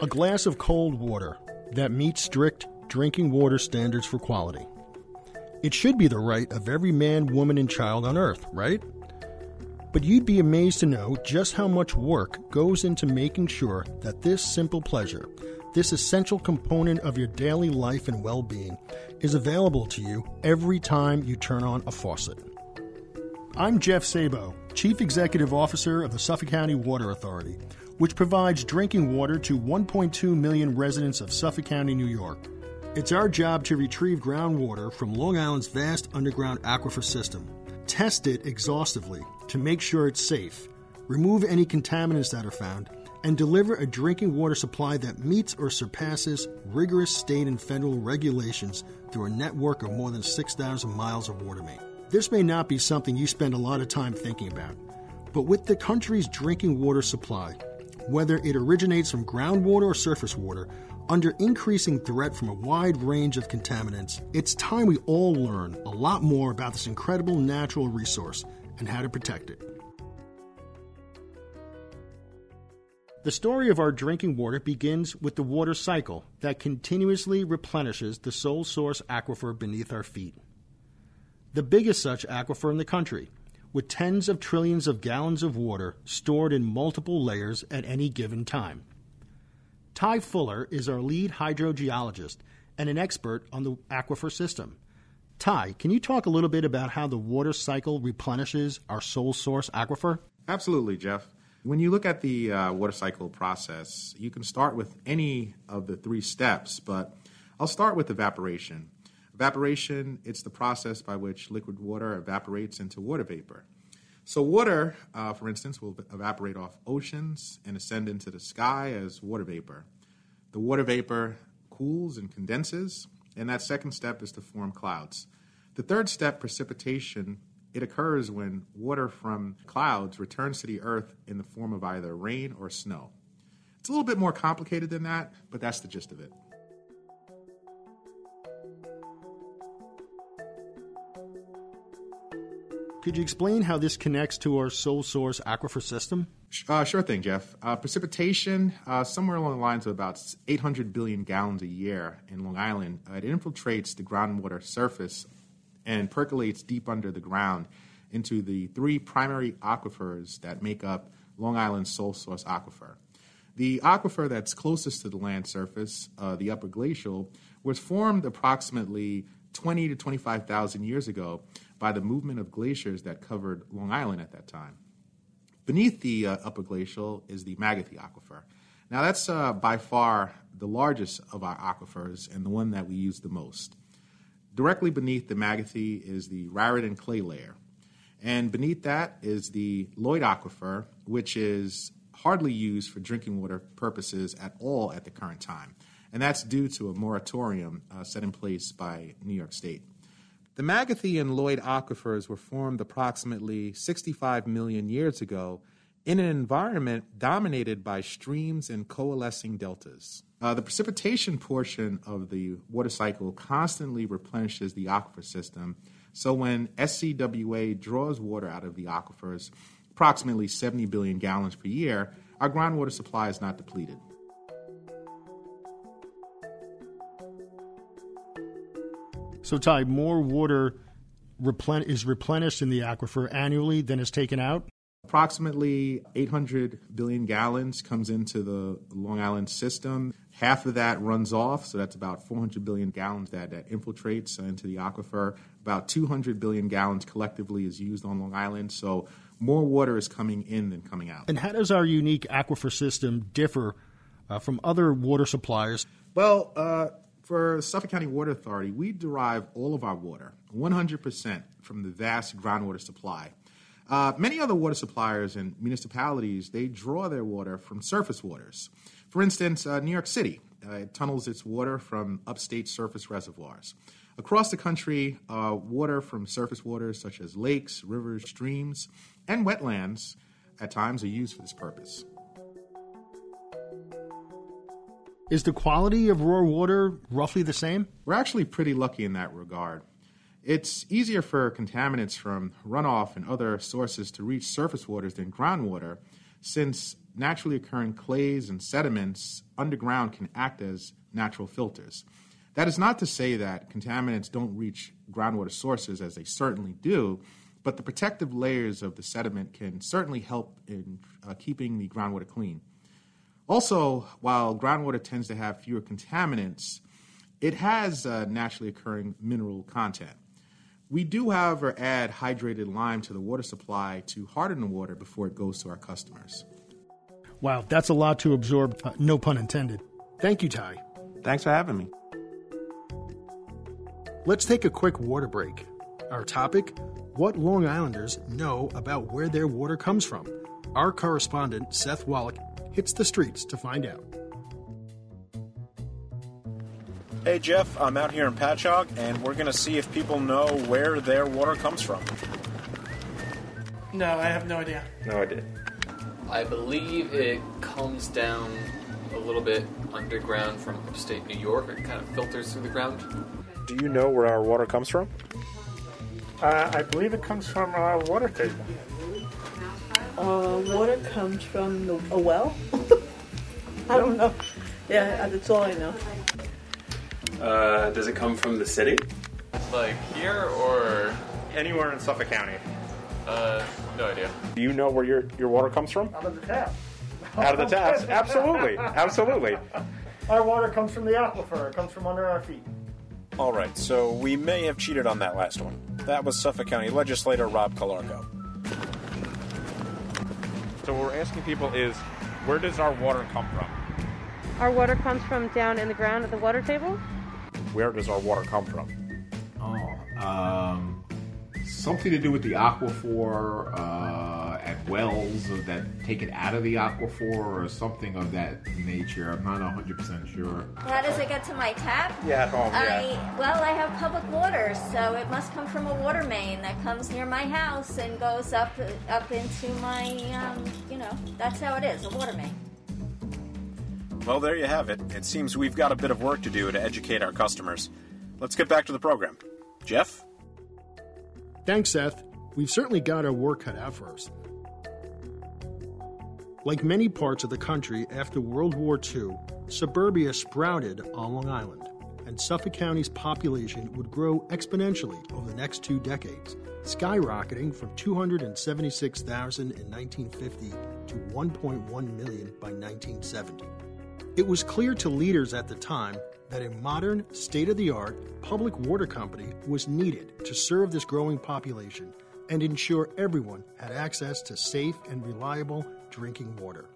A glass of cold water that meets strict drinking water standards for quality. It should be the right of every man, woman, and child on earth, right? But you'd be amazed to know just how much work goes into making sure that this simple pleasure, this essential component of your daily life and well being, is available to you every time you turn on a faucet. I'm Jeff Szabo, Chief Executive Officer of the Suffolk County Water Authority, which provides drinking water to 1.2 million residents of Suffolk County, New York. It's our job to retrieve groundwater from Long Island's vast underground aquifer system, test it exhaustively to make sure it's safe, remove any contaminants that are found, and deliver a drinking water supply that meets or surpasses rigorous state and federal regulations through a network of more than 6,000 miles of water main. This may not be something you spend a lot of time thinking about, but with the country's drinking water supply, whether it originates from groundwater or surface water, under increasing threat from a wide range of contaminants, it's time we all learn a lot more about this incredible natural resource and how to protect it. The story of our drinking water begins with the water cycle that continuously replenishes the sole source aquifer beneath our feet. The biggest such aquifer in the country, with tens of trillions of gallons of water stored in multiple layers at any given time. Ty Fuller is our lead hydrogeologist and an expert on the aquifer system. Ty, can you talk a little bit about how the water cycle replenishes our sole source aquifer? Absolutely, Jeff. When you look at the uh, water cycle process, you can start with any of the three steps, but I'll start with evaporation. Evaporation, it's the process by which liquid water evaporates into water vapor. So, water, uh, for instance, will evaporate off oceans and ascend into the sky as water vapor. The water vapor cools and condenses, and that second step is to form clouds. The third step, precipitation, it occurs when water from clouds returns to the earth in the form of either rain or snow. It's a little bit more complicated than that, but that's the gist of it. Could you explain how this connects to our sole source aquifer system? Uh, sure thing, Jeff. Uh, precipitation, uh, somewhere along the lines of about 800 billion gallons a year in Long Island, uh, it infiltrates the groundwater surface and percolates deep under the ground into the three primary aquifers that make up Long Island's sole source aquifer. The aquifer that's closest to the land surface, uh, the upper glacial, was formed approximately 20 to 25,000 years ago by the movement of glaciers that covered Long Island at that time. Beneath the uh, upper glacial is the Magothy Aquifer. Now, that's uh, by far the largest of our aquifers and the one that we use the most. Directly beneath the Magothy is the Raritan clay layer. And beneath that is the Lloyd Aquifer, which is hardly used for drinking water purposes at all at the current time. And that's due to a moratorium uh, set in place by New York State. The Magothy and Lloyd aquifers were formed approximately 65 million years ago in an environment dominated by streams and coalescing deltas. Uh, the precipitation portion of the water cycle constantly replenishes the aquifer system. So when SCWA draws water out of the aquifers, approximately 70 billion gallons per year, our groundwater supply is not depleted. So, Ty, more water replen- is replenished in the aquifer annually than is taken out? Approximately 800 billion gallons comes into the Long Island system. Half of that runs off, so that's about 400 billion gallons that, that infiltrates into the aquifer. About 200 billion gallons collectively is used on Long Island, so more water is coming in than coming out. And how does our unique aquifer system differ uh, from other water suppliers? Well, uh, for Suffolk County Water Authority, we derive all of our water, 100%, from the vast groundwater supply. Uh, many other water suppliers and municipalities, they draw their water from surface waters. For instance, uh, New York City uh, tunnels its water from upstate surface reservoirs. Across the country, uh, water from surface waters such as lakes, rivers, streams, and wetlands at times are used for this purpose. Is the quality of raw water roughly the same? We're actually pretty lucky in that regard. It's easier for contaminants from runoff and other sources to reach surface waters than groundwater, since naturally occurring clays and sediments underground can act as natural filters. That is not to say that contaminants don't reach groundwater sources, as they certainly do, but the protective layers of the sediment can certainly help in uh, keeping the groundwater clean. Also, while groundwater tends to have fewer contaminants, it has uh, naturally occurring mineral content. We do, however, add hydrated lime to the water supply to harden the water before it goes to our customers. Wow, that's a lot to absorb, uh, no pun intended. Thank you, Ty. Thanks for having me. Let's take a quick water break. Our topic What Long Islanders Know About Where Their Water Comes From. Our correspondent, Seth Wallach, hits the streets to find out. Hey Jeff, I'm out here in Patchogue, and we're going to see if people know where their water comes from. No, I have no idea. No idea. I believe it comes down a little bit underground from upstate New York. It kind of filters through the ground. Do you know where our water comes from? Uh, I believe it comes from our water table. Uh, water comes from the, a well. I don't know. Yeah, that's all I know. Uh, does it come from the city? Like here or Anywhere in Suffolk County. uh, no idea. Do you know where your, your water comes from? Out of the tap. Out of the taps. Absolutely. Absolutely. Our water comes from the aquifer. It comes from under our feet. All right, so we may have cheated on that last one. That was Suffolk County legislator Rob Calarco. So what we're asking people is, where does our water come from? Our water comes from down in the ground at the water table. Where does our water come from? Oh, um, something to do with the aquifer uh, at wells that take it out of the aquifer or something of that nature. I'm not 100% sure. How does it get to my tap? Yeah, at home, I well, I have public water, so it must come from a water main that comes near my house and goes up up into my um, you know, that's how it is, a water main. Well, there you have it. It seems we've got a bit of work to do to educate our customers. Let's get back to the program. Jeff? Thanks, Seth. We've certainly got our work cut out for us. Like many parts of the country after World War II, suburbia sprouted on Long Island, and Suffolk County's population would grow exponentially over the next two decades, skyrocketing from 276,000 in 1950 to 1.1 million by 1970. It was clear to leaders at the time that a modern, state of the art public water company was needed to serve this growing population and ensure everyone had access to safe and reliable drinking water.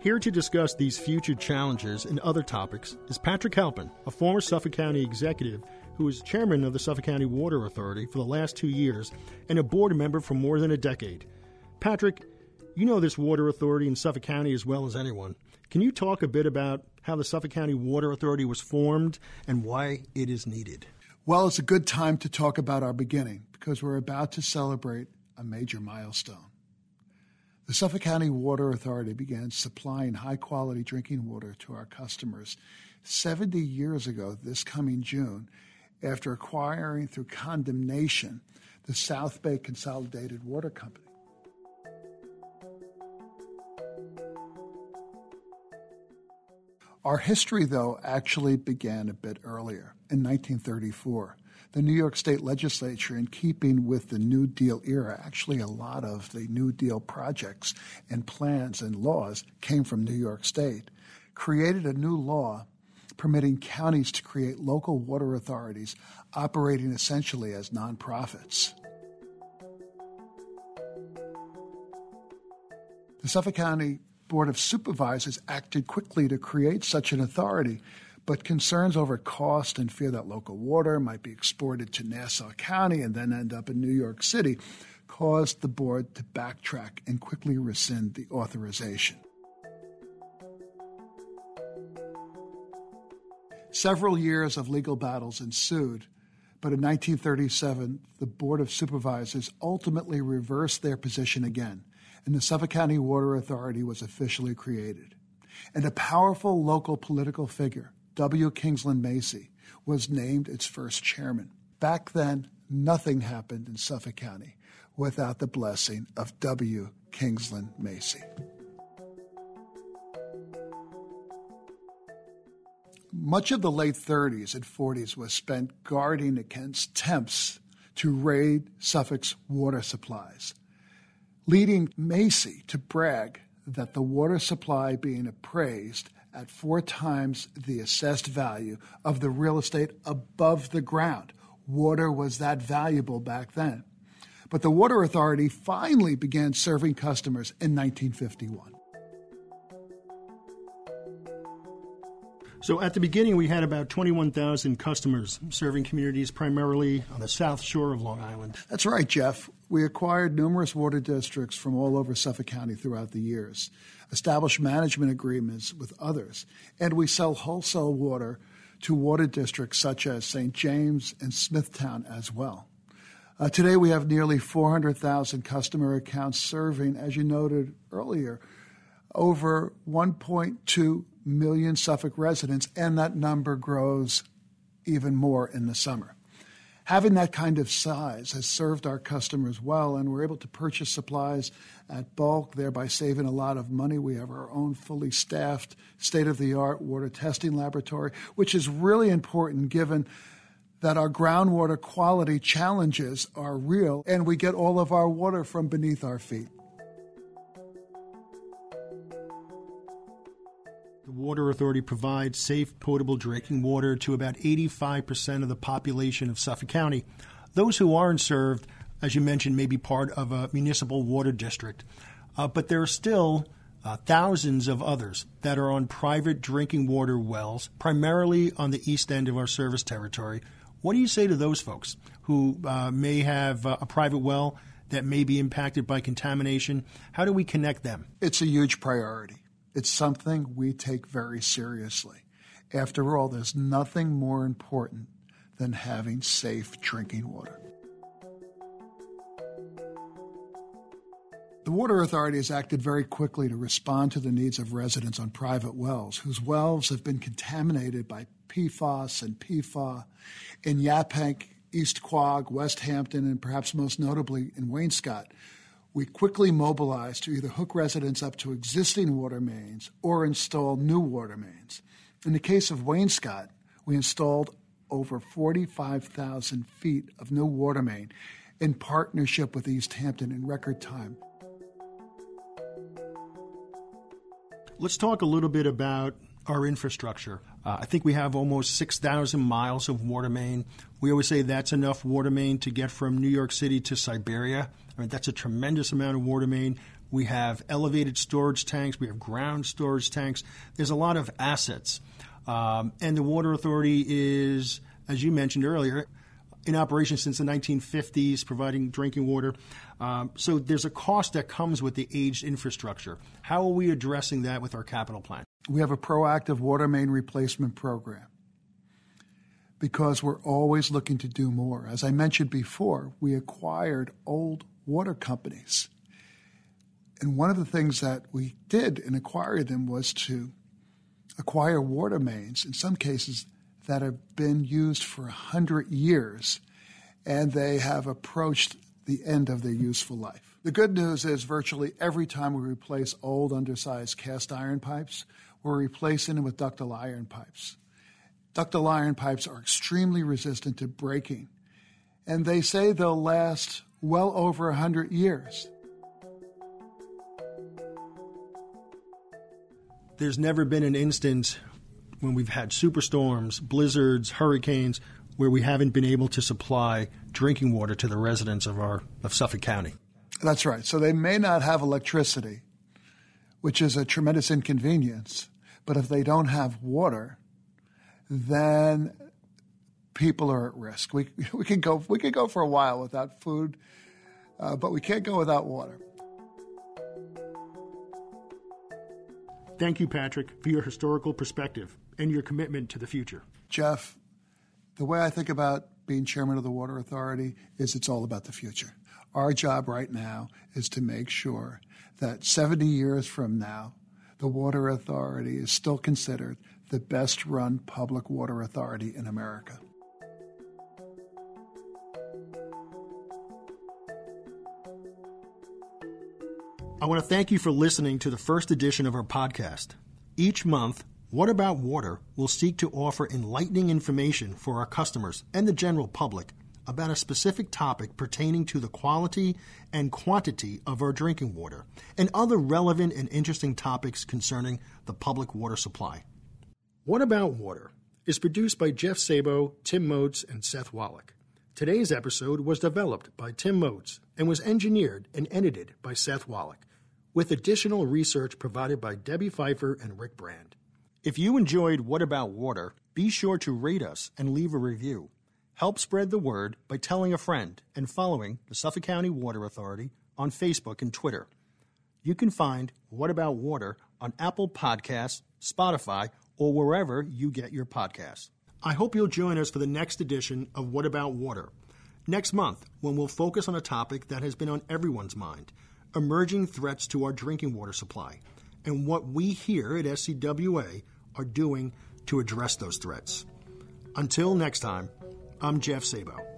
Here to discuss these future challenges and other topics is Patrick Halpin, a former Suffolk County executive who is chairman of the Suffolk County Water Authority for the last two years and a board member for more than a decade. Patrick, you know this water authority in Suffolk County as well as anyone. Can you talk a bit about how the Suffolk County Water Authority was formed and why it is needed? Well, it's a good time to talk about our beginning because we're about to celebrate a major milestone. The Suffolk County Water Authority began supplying high quality drinking water to our customers 70 years ago this coming June after acquiring through condemnation the South Bay Consolidated Water Company. Our history, though, actually began a bit earlier, in 1934. The New York State Legislature, in keeping with the New Deal era, actually, a lot of the New Deal projects and plans and laws came from New York State, created a new law permitting counties to create local water authorities operating essentially as nonprofits. The Suffolk County Board of Supervisors acted quickly to create such an authority, but concerns over cost and fear that local water might be exported to Nassau County and then end up in New York City caused the board to backtrack and quickly rescind the authorization. Several years of legal battles ensued, but in 1937, the Board of Supervisors ultimately reversed their position again and the Suffolk County Water Authority was officially created. And a powerful local political figure, W. Kingsland Macy, was named its first chairman. Back then, nothing happened in Suffolk County without the blessing of W. Kingsland Macy. Much of the late 30s and 40s was spent guarding against attempts to raid Suffolk's water supplies, leading Macy to brag that the water supply being appraised at four times the assessed value of the real estate above the ground. Water was that valuable back then. But the Water Authority finally began serving customers in 1951. So at the beginning, we had about 21,000 customers serving communities primarily on the south shore of Long Island. That's right, Jeff. We acquired numerous water districts from all over Suffolk County throughout the years, established management agreements with others, and we sell wholesale water to water districts such as St. James and Smithtown as well. Uh, today, we have nearly 400,000 customer accounts serving, as you noted earlier, over 1.2 million Suffolk residents, and that number grows even more in the summer. Having that kind of size has served our customers well, and we're able to purchase supplies at bulk, thereby saving a lot of money. We have our own fully staffed, state of the art water testing laboratory, which is really important given that our groundwater quality challenges are real, and we get all of our water from beneath our feet. Water Authority provides safe, potable drinking water to about 85% of the population of Suffolk County. Those who aren't served, as you mentioned, may be part of a municipal water district. Uh, but there are still uh, thousands of others that are on private drinking water wells, primarily on the east end of our service territory. What do you say to those folks who uh, may have uh, a private well that may be impacted by contamination? How do we connect them? It's a huge priority. It's something we take very seriously. After all, there's nothing more important than having safe drinking water. The Water Authority has acted very quickly to respond to the needs of residents on private wells whose wells have been contaminated by PFAS and PFAS in Yaphank, East Quogue, West Hampton, and perhaps most notably in Wainscott we quickly mobilized to either hook residents up to existing water mains or install new water mains. In the case of Wainscott, we installed over 45,000 feet of new water main in partnership with East Hampton in record time. Let's talk a little bit about our infrastructure. Uh, I think we have almost 6,000 miles of water main. We always say that's enough water main to get from New York City to Siberia. I mean, that's a tremendous amount of water main. We have elevated storage tanks. We have ground storage tanks. There's a lot of assets. Um, and the Water Authority is, as you mentioned earlier, in operation since the 1950s, providing drinking water. Um, so there's a cost that comes with the aged infrastructure. How are we addressing that with our capital plan? We have a proactive water main replacement program because we're always looking to do more. As I mentioned before, we acquired old water companies. And one of the things that we did in acquiring them was to acquire water mains, in some cases, that have been used for 100 years and they have approached the end of their useful life. The good news is virtually every time we replace old, undersized cast iron pipes, we're replacing them with ductile iron pipes. Ductile iron pipes are extremely resistant to breaking, and they say they'll last well over 100 years. There's never been an instance when we've had superstorms, blizzards, hurricanes, where we haven't been able to supply drinking water to the residents of our of Suffolk County. That's right. So they may not have electricity, which is a tremendous inconvenience, but if they don't have water, then people are at risk. We, we, can, go, we can go for a while without food, uh, but we can't go without water. Thank you, Patrick, for your historical perspective and your commitment to the future. Jeff, the way I think about being chairman of the Water Authority is it's all about the future. Our job right now is to make sure that 70 years from now, the Water Authority is still considered the best run public water authority in America. I want to thank you for listening to the first edition of our podcast. Each month, What About Water will seek to offer enlightening information for our customers and the general public about a specific topic pertaining to the quality and quantity of our drinking water and other relevant and interesting topics concerning the public water supply. What About Water is produced by Jeff Szabo, Tim Moats, and Seth Wallach. Today's episode was developed by Tim Moats and was engineered and edited by Seth Wallach, with additional research provided by Debbie Pfeiffer and Rick Brand. If you enjoyed What About Water, be sure to rate us and leave a review. Help spread the word by telling a friend and following the Suffolk County Water Authority on Facebook and Twitter. You can find What About Water on Apple Podcasts, Spotify, or wherever you get your podcasts. I hope you'll join us for the next edition of What About Water next month when we'll focus on a topic that has been on everyone's mind emerging threats to our drinking water supply and what we here at SCWA are doing to address those threats. Until next time, I'm Jeff Szabo.